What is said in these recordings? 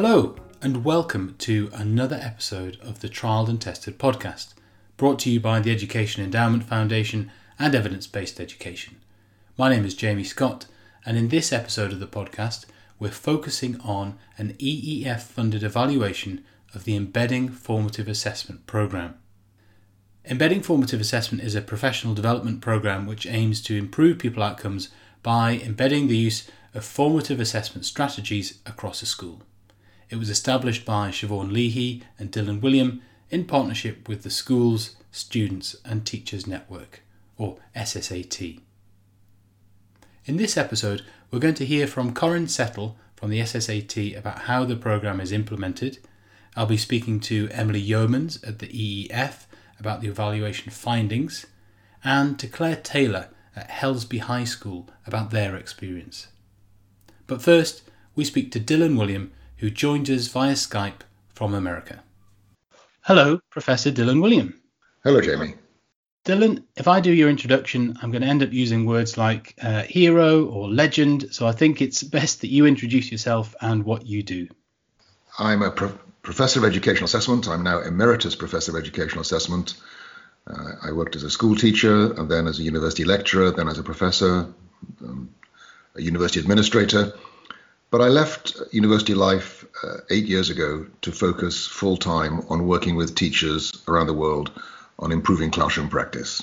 Hello, and welcome to another episode of the Trialed and Tested podcast, brought to you by the Education Endowment Foundation and Evidence Based Education. My name is Jamie Scott, and in this episode of the podcast, we're focusing on an EEF funded evaluation of the Embedding Formative Assessment Programme. Embedding Formative Assessment is a professional development programme which aims to improve pupil outcomes by embedding the use of formative assessment strategies across a school. It was established by Siobhan Leahy and Dylan Wiliam in partnership with the Schools, Students and Teachers Network, or SSAT. In this episode, we're going to hear from Corin Settle from the SSAT about how the programme is implemented. I'll be speaking to Emily Yeomans at the EEF about the evaluation findings, and to Claire Taylor at Helsby High School about their experience. But first, we speak to Dylan Wiliam, who joined us via Skype from America. Hello, Professor Dylan Wiliam. Hello, Jamie. Dylan, if I do your introduction, I'm going to end up using words like uh, hero or legend, so I think it's best that you introduce yourself and what you do. I'm a pro- professor of educational assessment. I'm now emeritus professor of educational assessment. Uh, I worked as a school teacher and then as a university lecturer, then as a professor, um, a university administrator. But I left university life uh, eight years ago to focus full time on working with teachers around the world on improving classroom practice.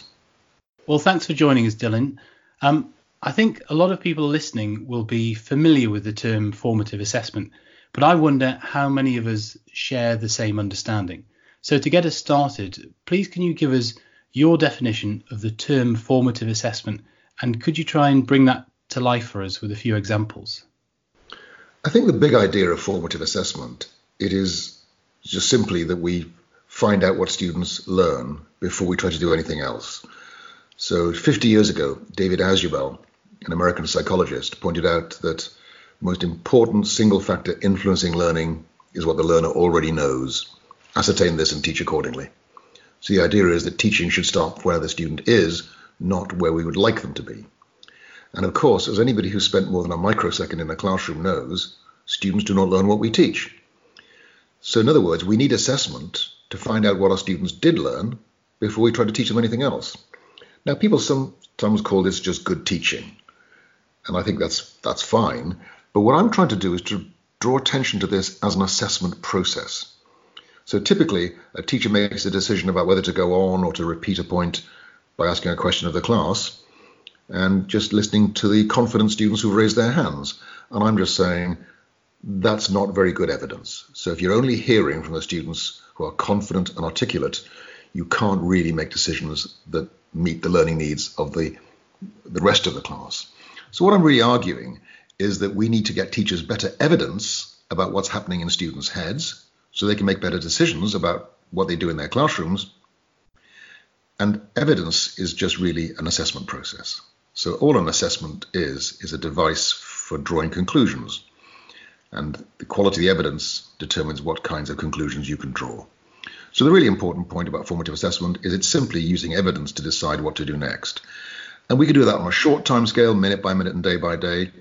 Well, thanks for joining us, Dylan. Um, I think a lot of people listening will be familiar with the term formative assessment, but I wonder how many of us share the same understanding. So, to get us started, please can you give us your definition of the term formative assessment and could you try and bring that to life for us with a few examples? I think the big idea of formative assessment it is just simply that we find out what students learn before we try to do anything else. So 50 years ago, David Ausubel, an American psychologist, pointed out that most important single factor influencing learning is what the learner already knows. Ascertain this and teach accordingly. So the idea is that teaching should start where the student is, not where we would like them to be. And of course, as anybody who's spent more than a microsecond in a classroom knows, students do not learn what we teach. So in other words, we need assessment to find out what our students did learn before we try to teach them anything else. Now, people sometimes call this just good teaching, and I think that's that's fine. But what I'm trying to do is to draw attention to this as an assessment process. So typically, a teacher makes a decision about whether to go on or to repeat a point by asking a question of the class and just listening to the confident students who've raised their hands. And I'm just saying that's not very good evidence. So if you're only hearing from the students who are confident and articulate, you can't really make decisions that meet the learning needs of the the rest of the class. So what I'm really arguing is that we need to get teachers better evidence about what's happening in students' heads so they can make better decisions about what they do in their classrooms. And evidence is just really an assessment process. So all an assessment is is a device for drawing conclusions and the quality of the evidence determines what kinds of conclusions you can draw. So the really important point about formative assessment is it's simply using evidence to decide what to do next. And we can do that on a short time scale, minute by minute and day by day.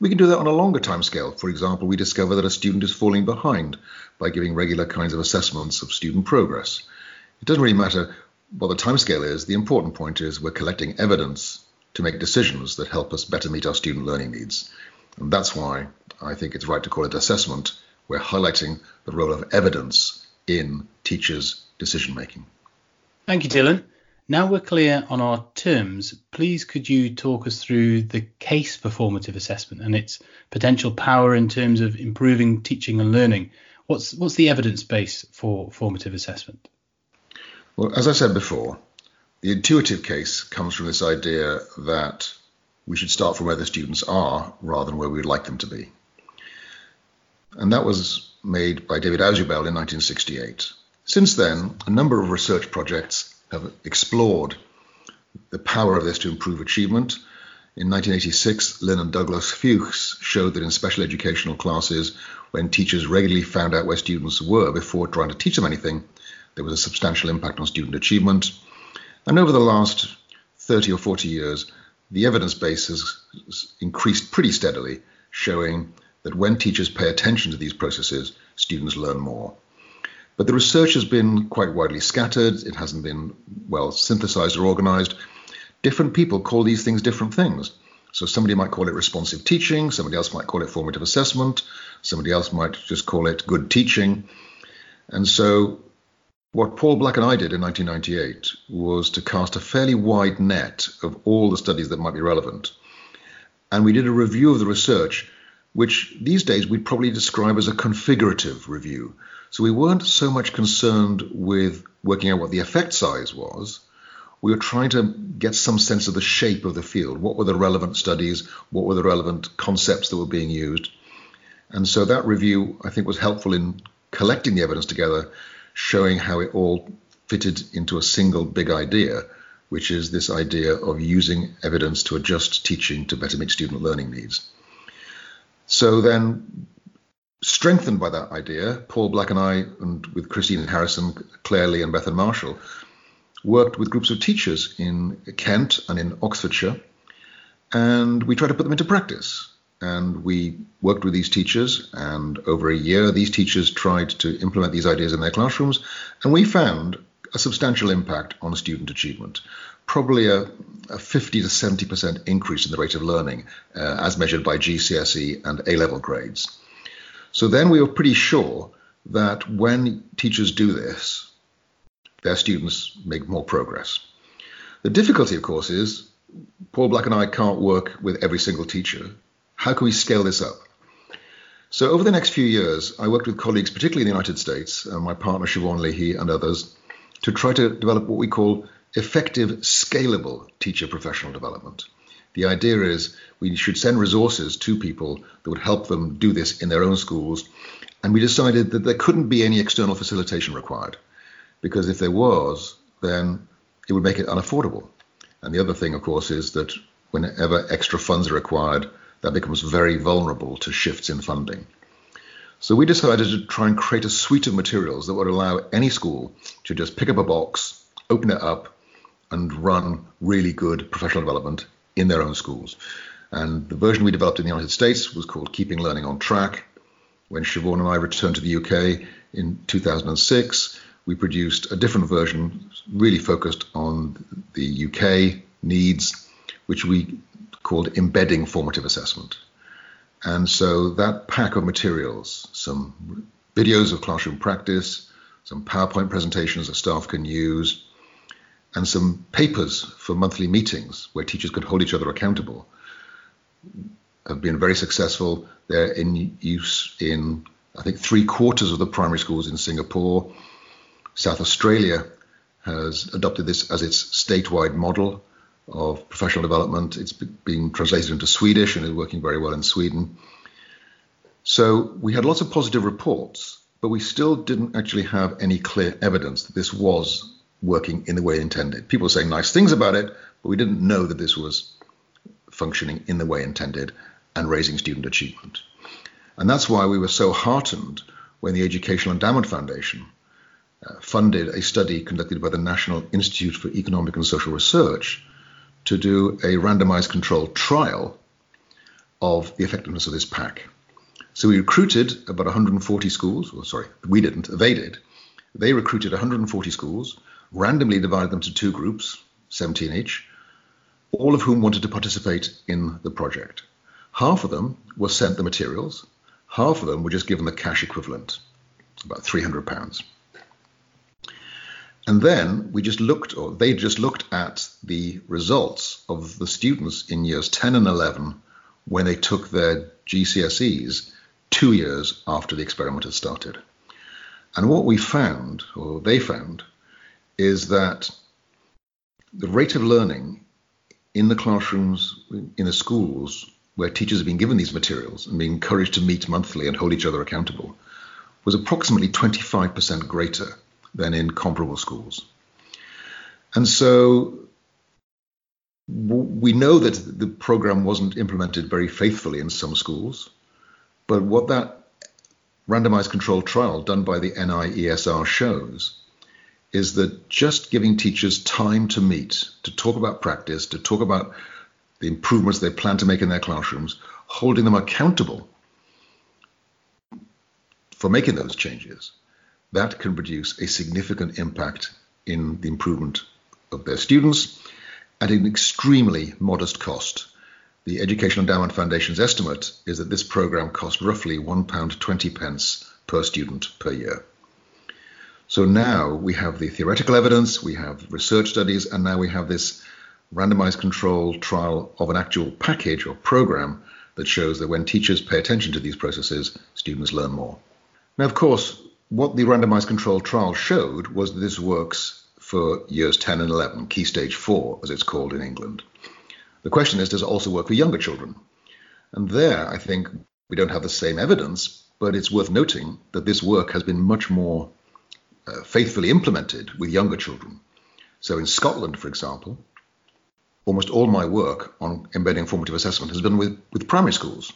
We can do that on a longer time scale. For example, we discover that a student is falling behind by giving regular kinds of assessments of student progress. It doesn't really matter what the time scale is. The important point is we're collecting evidence to make decisions that help us better meet our student learning needs. And that's why I think it's right to call it assessment. We're highlighting the role of evidence in teachers' decision making. Thank you, Dylan. Now we're clear on our terms, please could you talk us through the case for formative assessment and its potential power in terms of improving teaching and learning? What's what's the evidence base for formative assessment? Well, as I said before, the intuitive case comes from this idea that we should start from where the students are rather than where we would like them to be. And that was made by David Ausubel in 1968. Since then, a number of research projects have explored the power of this to improve achievement. In 1986, Lynn and Douglas Fuchs showed that in special educational classes, when teachers regularly found out where students were before trying to teach them anything, there was a substantial impact on student achievement. And over the last 30 or 40 years, the evidence base has increased pretty steadily, showing that when teachers pay attention to these processes, students learn more. But the research has been quite widely scattered, it hasn't been well synthesized or organized. Different people call these things different things. So somebody might call it responsive teaching, somebody else might call it formative assessment, somebody else might just call it good teaching. And so what Paul Black and I did in 1998 was to cast a fairly wide net of all the studies that might be relevant. And we did a review of the research, which these days we'd probably describe as a configurative review. So we weren't so much concerned with working out what the effect size was. We were trying to get some sense of the shape of the field. What were the relevant studies? What were the relevant concepts that were being used? And so that review, I think, was helpful in collecting the evidence together showing how it all fitted into a single big idea, which is this idea of using evidence to adjust teaching to better meet student learning needs. So then, strengthened by that idea, Paul Black and I, and with Christine Harrison, Claire Lee, and Bethan Marshall, worked with groups of teachers in Kent and in Oxfordshire, and we tried to put them into practice. And we worked with these teachers, and over a year, these teachers tried to implement these ideas in their classrooms, and we found a substantial impact on student achievement. Probably a, a 50 to 70% increase in the rate of learning uh, as measured by GCSE and A level grades. So then we were pretty sure that when teachers do this, their students make more progress. The difficulty, of course, is Paul Black and I can't work with every single teacher how can we scale this up? So over the next few years, I worked with colleagues, particularly in the United States, uh, my partner Siobhan Leahy and others, to try to develop what we call effective, scalable teacher professional development. The idea is we should send resources to people that would help them do this in their own schools. And we decided that there couldn't be any external facilitation required, because if there was, then it would make it unaffordable. And the other thing, of course, is that whenever extra funds are required, that becomes very vulnerable to shifts in funding. So we decided to try and create a suite of materials that would allow any school to just pick up a box, open it up, and run really good professional development in their own schools. And the version we developed in the United States was called Keeping Learning on Track. When Siobhan and I returned to the UK in 2006, we produced a different version, really focused on the UK needs, which we called Embedding Formative Assessment. And so that pack of materials, some videos of classroom practice, some PowerPoint presentations that staff can use, and some papers for monthly meetings where teachers can hold each other accountable, have been very successful. They're in use in, I think, three quarters of the primary schools in Singapore. South Australia has adopted this as its statewide model of professional development. It's being translated into Swedish and is working very well in Sweden. So we had lots of positive reports, but we still didn't actually have any clear evidence that this was working in the way intended. People were saying nice things about it, but we didn't know that this was functioning in the way intended and raising student achievement. And that's why we were so heartened when the Educational Endowment Foundation uh, funded a study conducted by the National Institute for Economic and Social Research to do a randomized controlled trial of the effectiveness of this pack. So we recruited about 140 schools, well, sorry, we didn't, they did. They recruited 140 schools, randomly divided them to two groups, 17 each, all of whom wanted to participate in the project. Half of them were sent the materials, half of them were just given the cash equivalent, about 300 pounds. And then we just looked, or they just looked at the results of the students in years 10 and 11 when they took their GCSEs two years after the experiment had started. And what we found, or they found, is that the rate of learning in the classrooms, in the schools, where teachers have been given these materials and being encouraged to meet monthly and hold each other accountable, was approximately 25% greater than in comparable schools. And so we know that the program wasn't implemented very faithfully in some schools, but what that randomized controlled trial done by the NIESR shows is that just giving teachers time to meet, to talk about practice, to talk about the improvements they plan to make in their classrooms, holding them accountable for making those changes, that can produce a significant impact in the improvement of their students at an extremely modest cost. The Educational Endowment Foundation's estimate is that this program costs roughly £1.20 pence per student per year. So now we have the theoretical evidence, we have research studies, and now we have this randomized control trial of an actual package or program that shows that when teachers pay attention to these processes, students learn more. Now, of course, what the randomized control trial showed was that this works for years 10 and 11, key stage 4, as it's called in England. The question is, does it also work for younger children? And there, I think we don't have the same evidence, but it's worth noting that this work has been much more uh, faithfully implemented with younger children. So in Scotland, for example, almost all my work on embedding formative assessment has been with, with primary schools.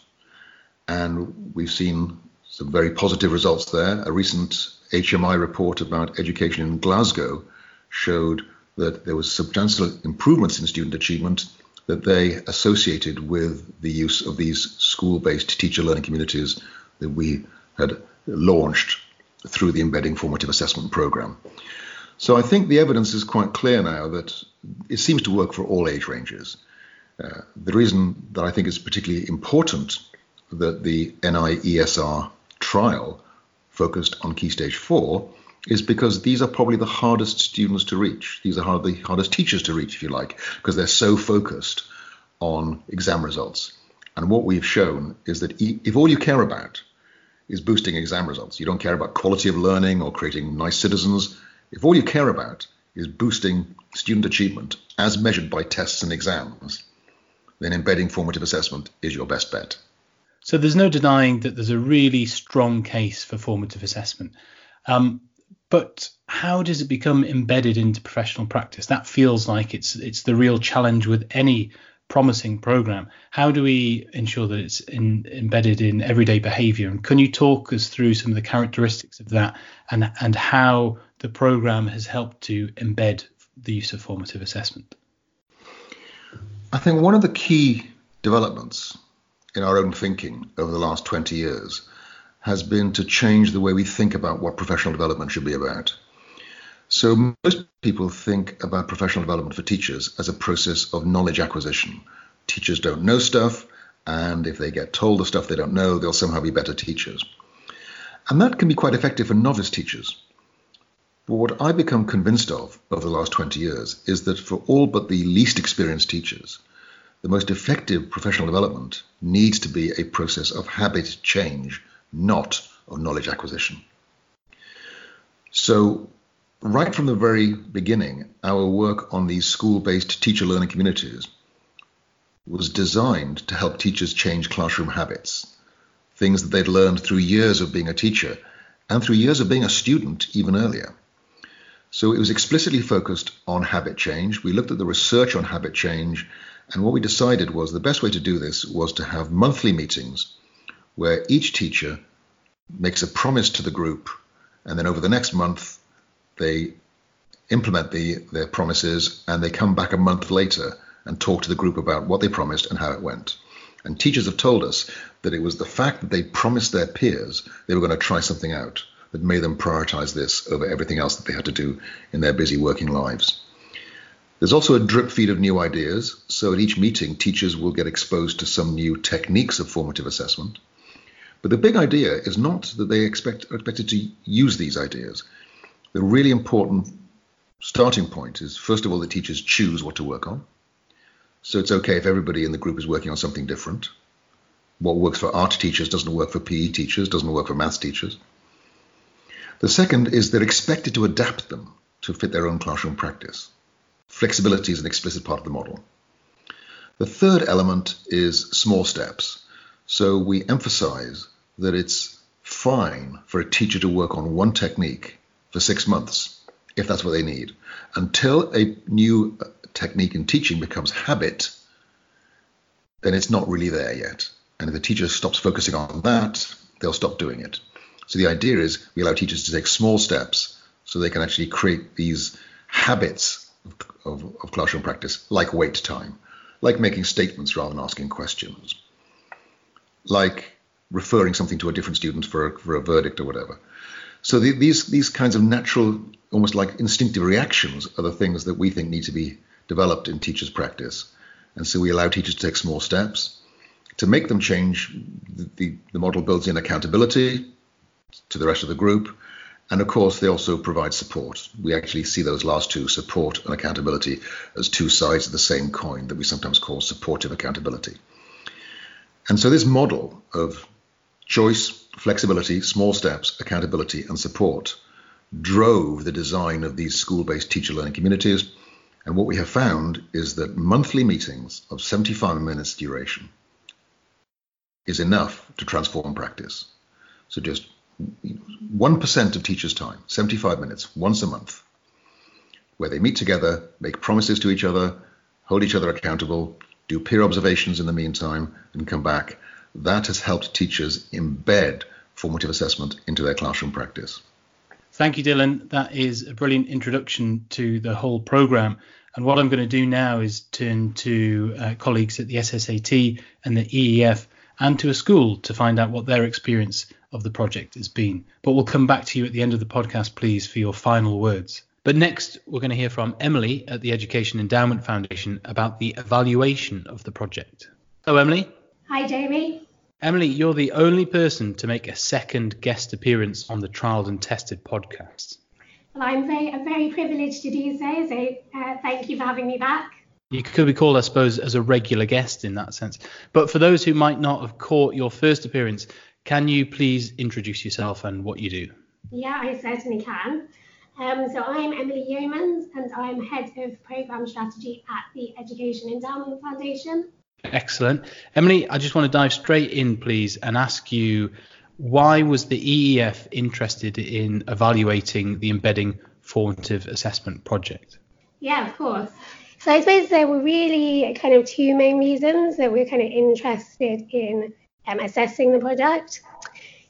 And we've seen some very positive results there. A recent HMI report about education in Glasgow showed that there was substantial improvements in student achievement that they associated with the use of these school-based teacher learning communities that we had launched through the embedding formative assessment program. So I think the evidence is quite clear now that it seems to work for all age ranges. Uh, the reason that I think it's particularly important that the NIESR trial focused on Key Stage 4 is because these are probably the hardest students to reach. These are the hardest teachers to reach, if you like, because they're so focused on exam results. And what we've shown is that if all you care about is boosting exam results, you don't care about quality of learning or creating nice citizens, if all you care about is boosting student achievement as measured by tests and exams, then embedding formative assessment is your best bet. So there's no denying that there's a really strong case for formative assessment. Um, but how does it become embedded into professional practice? That feels like it's it's the real challenge with any promising program. How do we ensure that it's in, embedded in everyday behavior? And can you talk us through some of the characteristics of that and and how the program has helped to embed the use of formative assessment? I think one of the key developments in our own thinking over the last 20 years has been to change the way we think about what professional development should be about. So most people think about professional development for teachers as a process of knowledge acquisition. Teachers don't know stuff, and if they get told the stuff they don't know, they'll somehow be better teachers. And that can be quite effective for novice teachers. But what I've become convinced of over the last 20 years is that for all but the least experienced teachers, the most effective professional development needs to be a process of habit change, not of knowledge acquisition. So, right from the very beginning, our work on these school based teacher learning communities was designed to help teachers change classroom habits, things that they'd learned through years of being a teacher and through years of being a student even earlier. So it was explicitly focused on habit change. We looked at the research on habit change, and what we decided was the best way to do this was to have monthly meetings where each teacher makes a promise to the group, and then over the next month, they implement the, their promises and they come back a month later and talk to the group about what they promised and how it went. And teachers have told us that it was the fact that they promised their peers they were going to try something out that made them prioritize this over everything else that they had to do in their busy working lives. There's also a drip feed of new ideas. So at each meeting, teachers will get exposed to some new techniques of formative assessment. But the big idea is not that they expect, are expected to use these ideas. The really important starting point is, first of all, the teachers choose what to work on. So it's okay if everybody in the group is working on something different. What works for art teachers doesn't work for PE teachers, doesn't work for maths teachers. The second is they're expected to adapt them to fit their own classroom practice. Flexibility is an explicit part of the model. The third element is small steps. So we emphasize that it's fine for a teacher to work on one technique for six months, if that's what they need, until a new uh, technique in teaching becomes habit, then it's not really there yet. And if the teacher stops focusing on that, they'll stop doing it. So the idea is we allow teachers to take small steps so they can actually create these habits of, of, classroom practice, like wait time, like making statements rather than asking questions, like referring something to a different student for a, for a verdict or whatever. So the, these these kinds of natural, almost like instinctive reactions are the things that we think need to be developed in teachers' practice. And so we allow teachers to take small steps. To make them change, the, the, the model builds in accountability to the rest of the group. And of course, they also provide support. We actually see those last two, support and accountability, as two sides of the same coin that we sometimes call supportive accountability. And so, this model of choice, flexibility, small steps, accountability, and support drove the design of these school based teacher learning communities and what we have found is that monthly meetings of 75 minutes duration is enough to transform practice. So just 1% of teachers' time, 75 minutes, once a month, where they meet together, make promises to each other, hold each other accountable, do peer observations in the meantime, and come back. That has helped teachers embed formative assessment into their classroom practice. Thank you, Dylan. That is a brilliant introduction to the whole program. And what I'm going to do now is turn to uh, colleagues at the SSAT and the EEF and to a school to find out what their experience of the project has been. But we'll come back to you at the end of the podcast, please, for your final words. But next, we're going to hear from Emily at the Education Endowment Foundation about the evaluation of the project. Hello, Emily. Hi, Jamie. Emily, you're the only person to make a second guest appearance on the Trialed and Tested podcast. Well, I'm very, I'm very privileged to do so, so uh, thank you for having me back. You could be called, I suppose, as a regular guest in that sense. But for those who might not have caught your first appearance, can you please introduce yourself and what you do? Yeah, I certainly can. Um, so I'm Emily Yeomans and I'm head of programme strategy at the Education Endowment Foundation. Excellent. Emily, I just want to dive straight in, please, and ask you why was the EEF interested in evaluating the embedding formative assessment project? Yeah, of course. So I suppose there were really kind of two main reasons that we're kind of interested in um, assessing the project.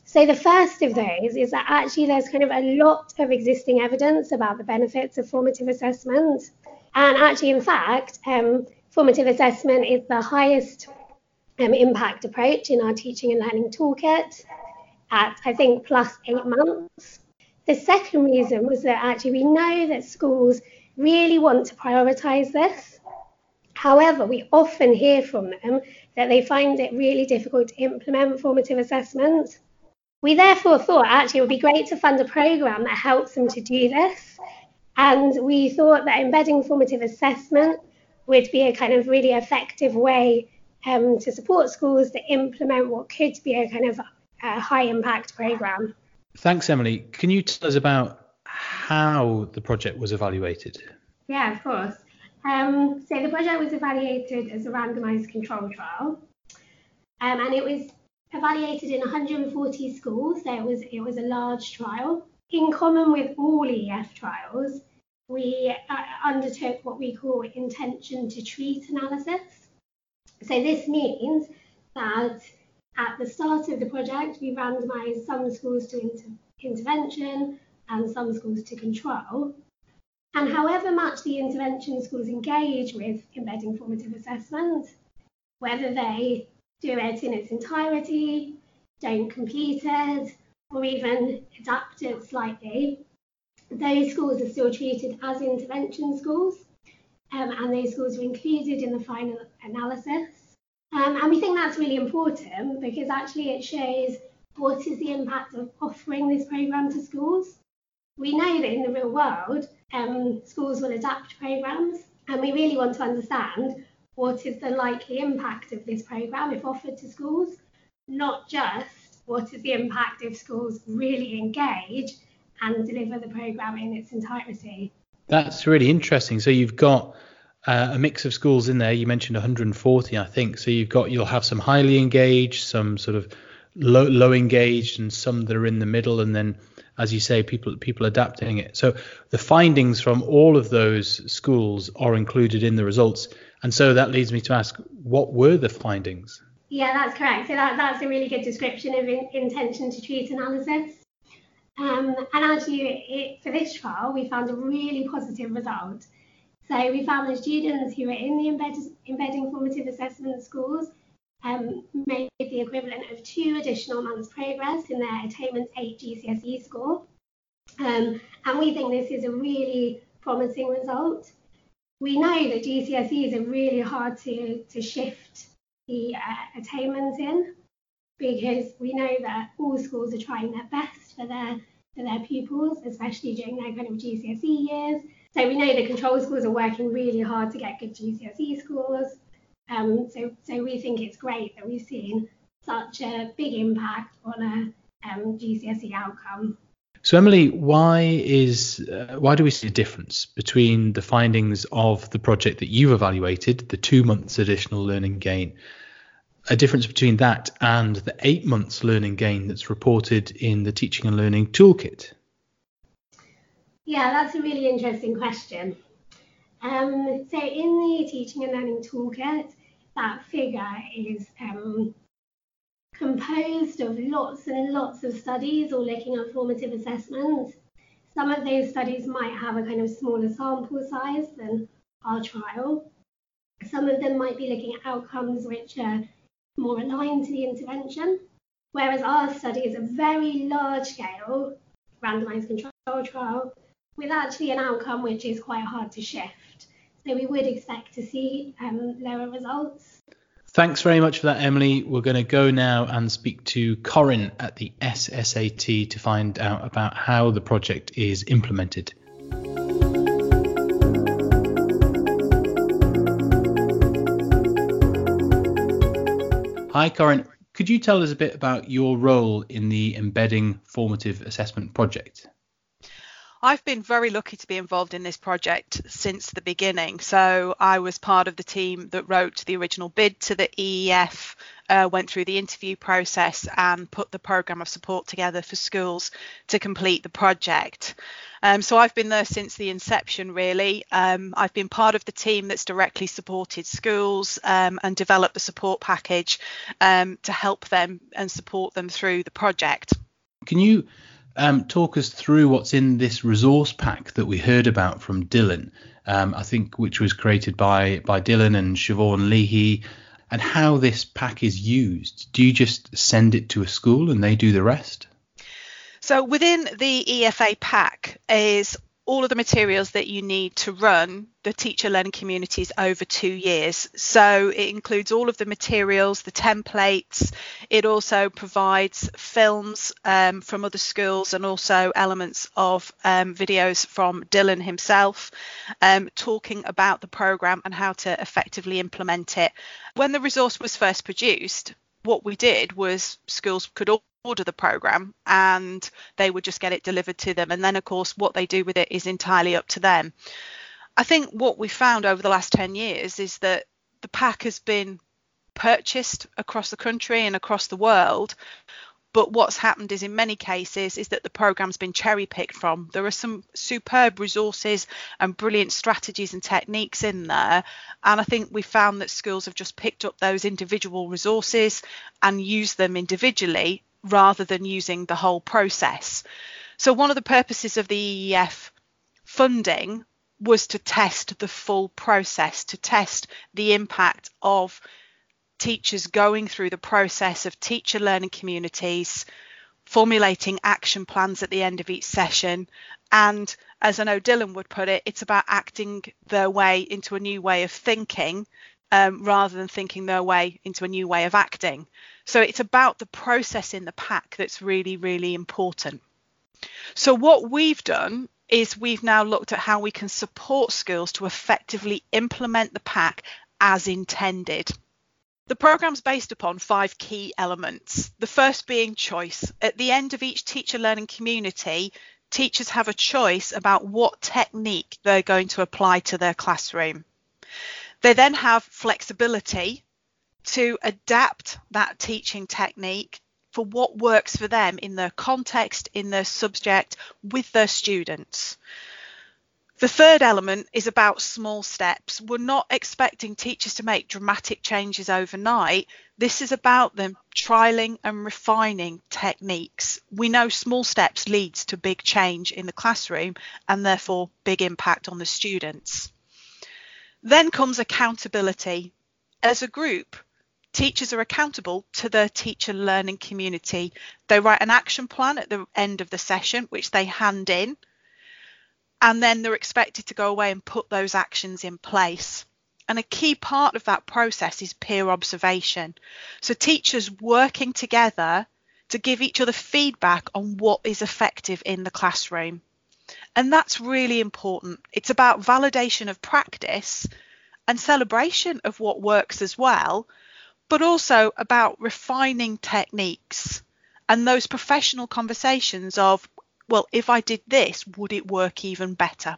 So the first of those is that actually there's kind of a lot of existing evidence about the benefits of formative assessment. And actually, in fact, um, Formative assessment is the highest um, impact approach in our teaching and learning toolkit at, I think, plus eight months. The second reason was that actually we know that schools really want to prioritise this. However, we often hear from them that they find it really difficult to implement formative assessment. We therefore thought actually it would be great to fund a programme that helps them to do this. And we thought that embedding formative assessment would be a kind of really effective way um, to support schools to implement what could be a kind of a high impact program. Thanks, Emily. Can you tell us about how the project was evaluated? Yeah, of course. Um, so the project was evaluated as a randomized control trial, um, and it was evaluated in 140 schools. So it was it was a large trial. In common with all EF trials, we uh, undertook what we call intention to treat analysis. So this means that at the start of the project, we randomised some schools to inter- intervention and some schools to control. And however much the intervention schools engage with embedding formative assessment, whether they do it in its entirety, don't complete it, or even adapt it slightly, those schools are still treated as intervention schools, um, and those schools are included in the final analysis. Um, and we think that's really important because actually it shows what is the impact of offering this programme to schools. We know that in the real world, um, schools will adapt programmes, and we really want to understand what is the likely impact of this programme if offered to schools, not just what is the impact if schools really engage and deliver the program in its entirety. That's really interesting. So you've got uh, a mix of schools in there. You mentioned 140, I think. So you've got you'll have some highly engaged, some sort of low, low engaged, and some that are in the middle, and then as you say, people people adapting it. So the findings from all of those schools are included in the results. And so that leads me to ask, what were the findings? Yeah, that's correct. So that, that's a really good description of in, intention to treat analysis. Um, and actually, it, for this trial, we found a really positive result. So we found the students who were in the embedded, embedding formative assessment schools um, made the equivalent of two additional months' progress in their Attainment 8 GCSE score. Um, and we think this is a really promising result. We know that GCSEs are really hard to, to shift the uh, attainment in because we know that all schools are trying their best for their for their pupils, especially during their kind of GCSE years. So we know the control schools are working really hard to get good GCSE scores. Um, so, so we think it's great that we've seen such a big impact on a um, GCSE outcome. So Emily, why is uh, why do we see a difference between the findings of the project that you've evaluated, the two months additional learning gain, a difference between that and the eight months learning gain that's reported in the teaching and learning toolkit? Yeah, that's a really interesting question. Um, so in the teaching and learning toolkit, that figure is um, composed of lots and lots of studies all looking at formative assessments. Some of those studies might have a kind of smaller sample size than our trial. Some of them might be looking at outcomes which are more aligned to the intervention, whereas our study is a very large scale randomized control trial with actually an outcome which is quite hard to shift. So we would expect to see um, lower results. Thanks very much for that, Emily. We're going to go now and speak to Corin at the SSAT to find out about how the project is implemented. Hi, Corin. Could you tell us a bit about your role in the Embedding Formative Assessment project? I've been very lucky to be involved in this project since the beginning. So I was part of the team that wrote the original bid to the EEF, uh, went through the interview process, and put the programme of support together for schools to complete the project. Um, so I've been there since the inception, really. Um, I've been part of the team that's directly supported schools um, and developed the support package um, to help them and support them through the project. Can you um, talk us through what's in this resource pack that we heard about from Dylan, um, I think, which was created by by Dylan and Siobhan Leahy, and how this pack is used. Do you just send it to a school and they do the rest? So within the EFA pack is all of the materials that you need to run the teacher learning communities over two years. So it includes all of the materials, the templates. It also provides films um, from other schools and also elements of um, videos from Dylan himself um, talking about the programme and how to effectively implement it. When the resource was first produced, what we did was schools could order the program and they would just get it delivered to them and then of course what they do with it is entirely up to them i think what we found over the last 10 years is that the pack has been purchased across the country and across the world but what's happened is in many cases is that the program's been cherry picked from. There are some superb resources and brilliant strategies and techniques in there. And I think we found that schools have just picked up those individual resources and used them individually rather than using the whole process. So one of the purposes of the EEF funding was to test the full process, to test the impact of teachers going through the process of teacher learning communities, formulating action plans at the end of each session. And as I know Dylan would put it, it's about acting their way into a new way of thinking um, rather than thinking their way into a new way of acting. So it's about the process in the pack that's really, really important. So what we've done is we've now looked at how we can support schools to effectively implement the pack as intended. The program's based upon five key elements. The first being choice. At the end of each teacher learning community, teachers have a choice about what technique they're going to apply to their classroom. They then have flexibility to adapt that teaching technique for what works for them in their context, in their subject, with their students. The third element is about small steps. We're not expecting teachers to make dramatic changes overnight. This is about them trialing and refining techniques. We know small steps leads to big change in the classroom and therefore big impact on the students. Then comes accountability. As a group, Teachers are accountable to the teacher learning community. They write an action plan at the end of the session, which they hand in, and then they're expected to go away and put those actions in place. And a key part of that process is peer observation. So teachers working together to give each other feedback on what is effective in the classroom. And that's really important. It's about validation of practice and celebration of what works as well, but also about refining techniques and those professional conversations of, well, if I did this, would it work even better?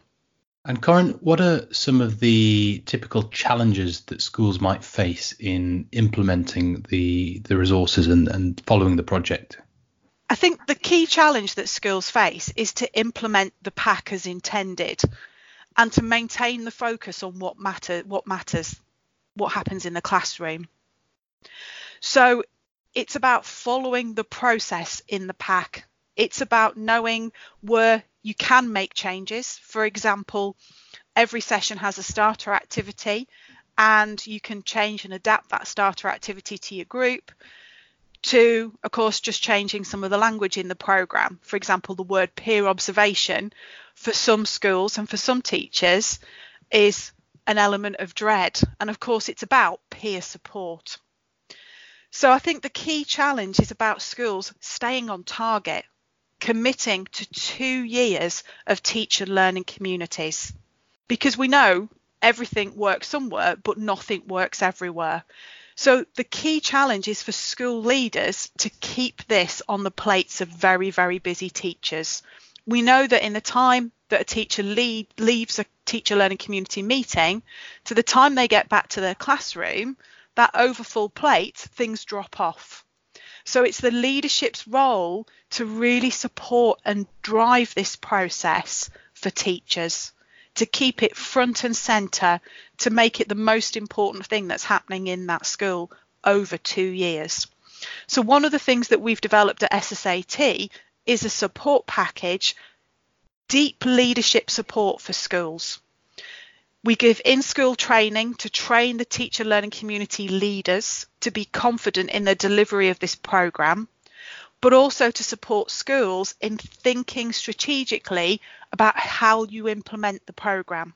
And Corin, what are some of the typical challenges that schools might face in implementing the the resources and, and following the project? I think the key challenge that schools face is to implement the pack as intended and to maintain the focus on what matter what matters, what happens in the classroom. So it's about following the process in the pack. It's about knowing where you can make changes. For example, every session has a starter activity and you can change and adapt that starter activity to your group to, of course, just changing some of the language in the program. For example, the word peer observation for some schools and for some teachers is an element of dread. And of course, it's about peer support. So I think the key challenge is about schools staying on target committing to two years of teacher learning communities because we know everything works somewhere, but nothing works everywhere. So the key challenge is for school leaders to keep this on the plates of very, very busy teachers. We know that in the time that a teacher lead, leaves a teacher learning community meeting to the time they get back to their classroom, that overfull plate, things drop off. So it's the leadership's role to really support and drive this process for teachers, to keep it front and centre, to make it the most important thing that's happening in that school over two years. So, one of the things that we've developed at SSAT is a support package, deep leadership support for schools. We give in school training to train the teacher learning community leaders to be confident in the delivery of this programme, but also to support schools in thinking strategically about how you implement the programme.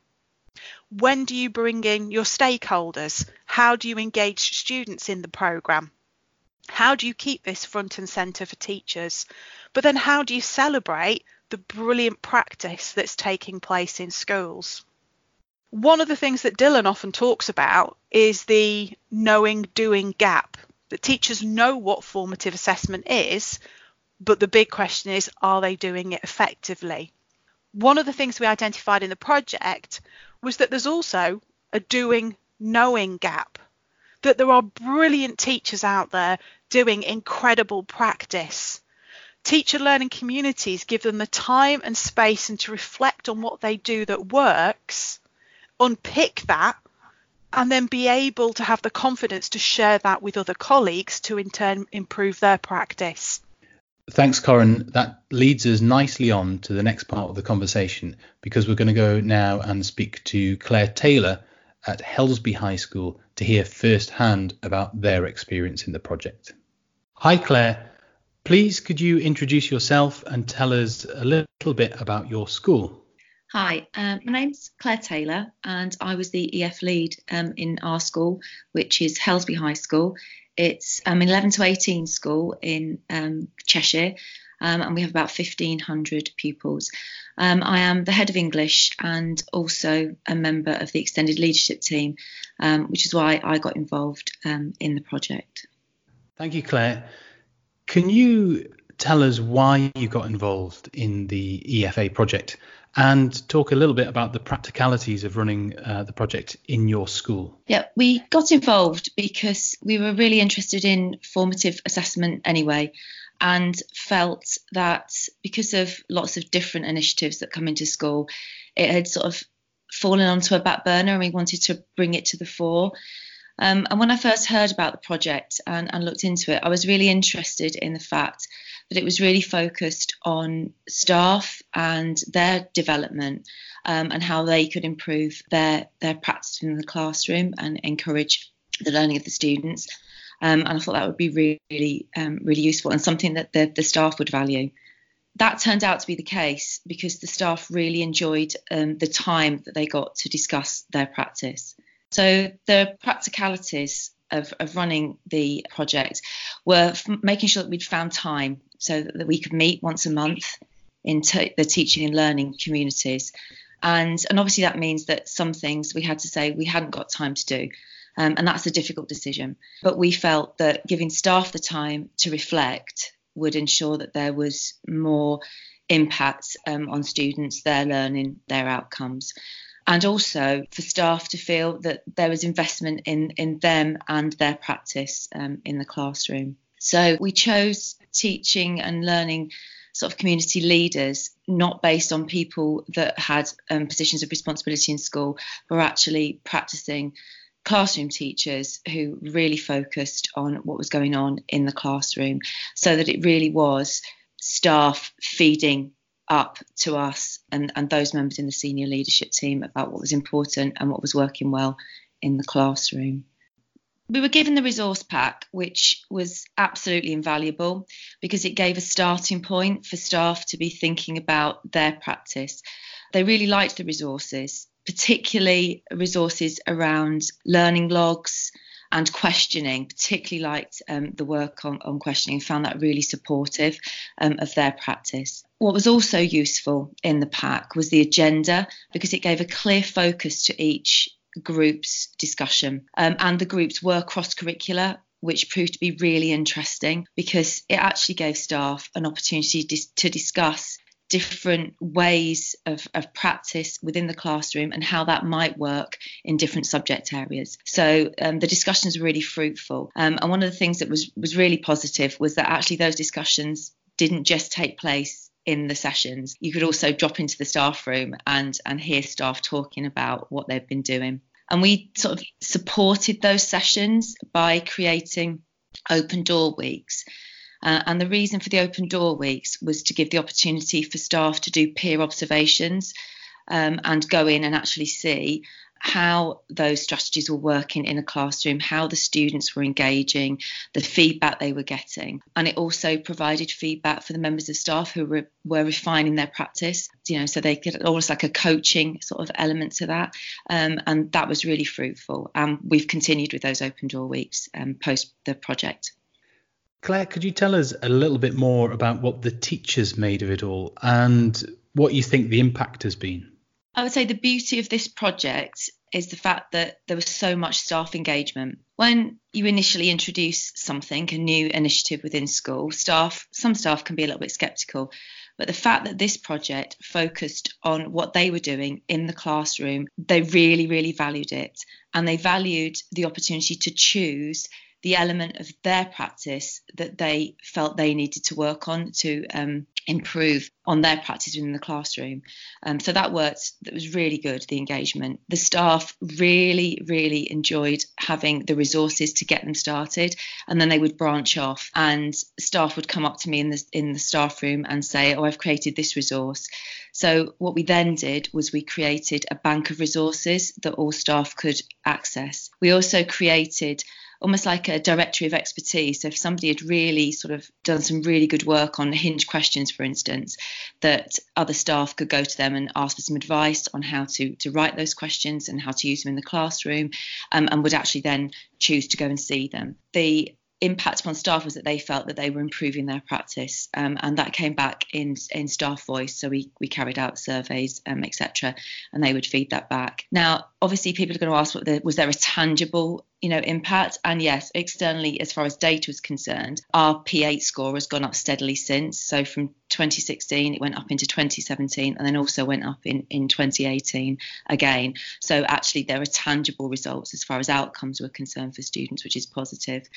When do you bring in your stakeholders? How do you engage students in the programme? How do you keep this front and centre for teachers? But then, how do you celebrate the brilliant practice that's taking place in schools? one of the things that Dylan often talks about is the knowing doing gap. That teachers know what formative assessment is, but the big question is are they doing it effectively? One of the things we identified in the project was that there's also a doing knowing gap. That there are brilliant teachers out there doing incredible practice. Teacher learning communities give them the time and space and to reflect on what they do that works unpick that and then be able to have the confidence to share that with other colleagues to in turn improve their practice. Thanks, Corin. That leads us nicely on to the next part of the conversation because we're going to go now and speak to Claire Taylor at Helsby High School to hear firsthand about their experience in the project. Hi, Claire. Please, could you introduce yourself and tell us a little bit about your school? Hi, um, my name's Claire Taylor, and I was the EF lead um, in our school, which is Helsby High School. It's um, an 11 to 18 school in um, Cheshire, um, and we have about 1,500 pupils. Um, I am the head of English and also a member of the extended leadership team, which is why I got involved in the project. Thank you, Claire. Can you tell us why you got involved in the EFA project and talk a little bit about the practicalities of running uh, the project in your school. Yeah, we got involved because we were really interested in formative assessment anyway, and felt that because of lots of different initiatives that come into school, it had sort of fallen onto a back burner and we wanted to bring it to the fore. Um, and when I first heard about the project and, and looked into it, I was really interested in the fact that it was really focused on staff and their development um, and how they could improve their their practice in the classroom and encourage the learning of the students. Um, and I thought that would be really, um, really useful and something that the, the staff would value. That turned out to be the case because the staff really enjoyed um, the time that they got to discuss their practice. So the practicalities of, of running the project were f- making sure that we'd found time so that, that we could meet once a month in t- the teaching and learning communities. And, and obviously that means that some things we had to say we hadn't got time to do. Um, and that's a difficult decision. But we felt that giving staff the time to reflect would ensure that there was more impact um, on students, their learning, their outcomes. And also for staff to feel that there was investment in, in them and their practice um, in the classroom. So we chose teaching and learning sort of community leaders, not based on people that had um, positions of responsibility in school, but actually practicing classroom teachers who really focused on what was going on in the classroom so that it really was staff feeding up to us and, and those members in the senior leadership team about what was important and what was working well in the classroom we were given the resource pack, which was absolutely invaluable because it gave a starting point for staff to be thinking about their practice. They really liked the resources, particularly resources around learning logs and questioning, particularly liked um, the work on, on, questioning, found that really supportive um, of their practice. What was also useful in the pack was the agenda because it gave a clear focus to each groups discussion. Um, and the groups were cross curricular, which proved to be really interesting because it actually gave staff an opportunity to discuss different ways of, of, practice within the classroom and how that might work in different subject areas. So um, the discussions were really fruitful. Um, and one of the things that was was really positive was that actually those discussions didn't just take place in the sessions. You could also drop into the staff room and and hear staff talking about what they've been doing. And we sort of supported those sessions by creating open door weeks. Uh, and the reason for the open door weeks was to give the opportunity for staff to do peer observations um, and go in and actually see how those strategies were working in a classroom, how the students were engaging, the feedback they were getting. And it also provided feedback for the members of staff who were, were refining their practice, you know, so they could almost like a coaching sort of element to that. Um, and that was really fruitful. And we've continued with those open door weeks um, post the project. Claire, could you tell us a little bit more about what the teachers made of it all and what you think the impact has been? I would say the beauty of this project is the fact that there was so much staff engagement. When you initially introduce something, a new initiative within school, staff, some staff can be a little bit skeptical. But the fact that this project focused on what they were doing in the classroom, they really, really valued it. And they valued the opportunity to choose the element of their practice that they felt they needed to work on to um, improve on their practice within the classroom. Um, so that worked. That was really good. The engagement. The staff really, really enjoyed having the resources to get them started, and then they would branch off, and staff would come up to me in the in the staff room and say, "Oh, I've created this resource." So what we then did was we created a bank of resources that all staff could access. We also created almost like a directory of expertise. So if somebody had really sort of done some really good work on hinge questions, for instance, that other staff could go to them and ask for some advice on how to to write those questions and how to use them in the classroom, um, and would actually then choose to go and see them. The impact upon staff was that they felt that they were improving their practice, um, and that came back in in staff voice. So we we carried out surveys, um, etc., and they would feed that back. Now, obviously, people are going to ask, what the, was there a tangible you know, impact. And yes, externally, as far as data is concerned, our P8 score has gone up steadily since. So from 2016, it went up into 2017, and then also went up in, in 2018 again. So actually, there are tangible results as far as outcomes were concerned for students, which is positive.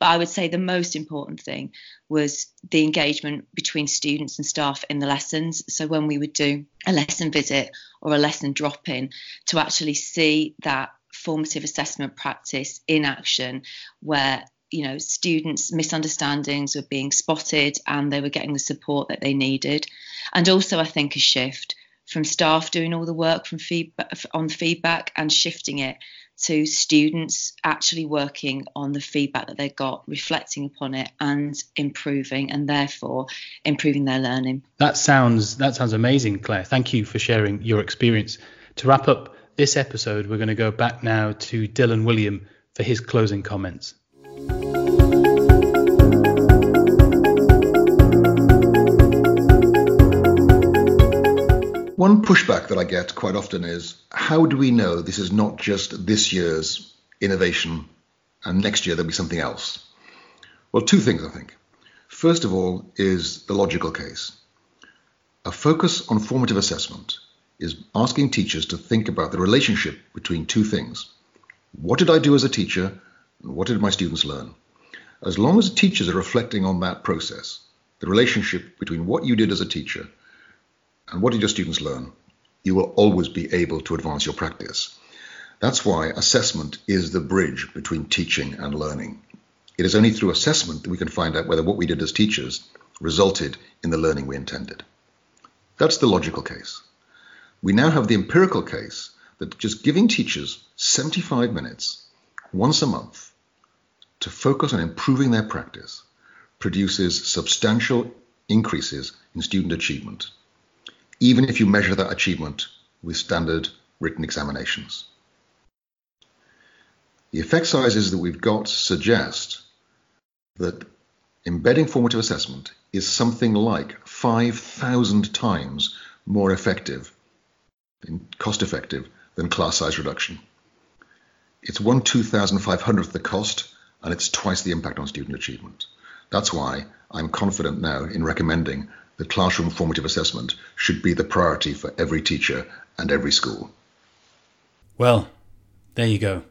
But I would say the most important thing was the engagement between students and staff in the lessons. So when we would do a lesson visit or a lesson drop in, to actually see that formative assessment practice in action where you know students misunderstandings were being spotted and they were getting the support that they needed and also i think a shift from staff doing all the work from feedback on feedback and shifting it to students actually working on the feedback that they got, reflecting upon it and improving and therefore improving their learning. That sounds that sounds amazing, Claire. Thank you for sharing your experience. To wrap up this episode, we're going to go back now to Dylan Wiliam for his closing comments. One pushback that I get quite often is how do we know this is not just this year's innovation and next year there'll be something else? Well, two things I think. First of all is the logical case. A focus on formative assessment is asking teachers to think about the relationship between two things. What did I do as a teacher and what did my students learn? As long as teachers are reflecting on that process, the relationship between what you did as a teacher and what did your students learn? You will always be able to advance your practice. That's why assessment is the bridge between teaching and learning. It is only through assessment that we can find out whether what we did as teachers resulted in the learning we intended. That's the logical case. We now have the empirical case that just giving teachers 75 minutes once a month to focus on improving their practice produces substantial increases in student achievement even if you measure that achievement with standard written examinations. The effect sizes that we've got suggest that embedding formative assessment is something like 5,000 times more effective and cost effective than class size reduction. It's one 2,500th the cost and it's twice the impact on student achievement. That's why I'm confident now in recommending that classroom formative assessment should be the priority for every teacher and every school. Well, there you go.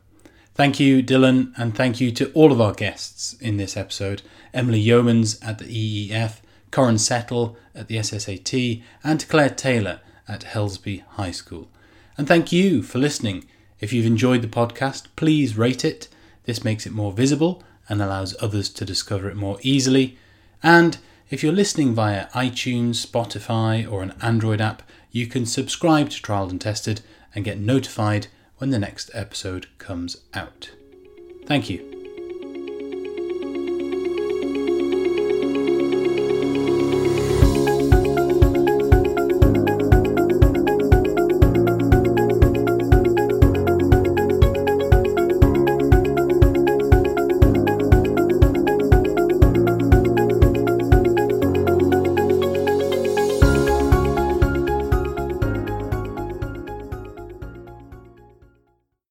Thank you, Dylan, and thank you to all of our guests in this episode Emily Yeomans at the EEF, Corin Settle at the SSAT, and Claire Taylor at Helsby High School. And thank you for listening. If you've enjoyed the podcast, please rate it. This makes it more visible and allows others to discover it more easily. And if you're listening via iTunes, Spotify, or an Android app, you can subscribe to Trialed and Tested and get notified when the next episode comes out. Thank you.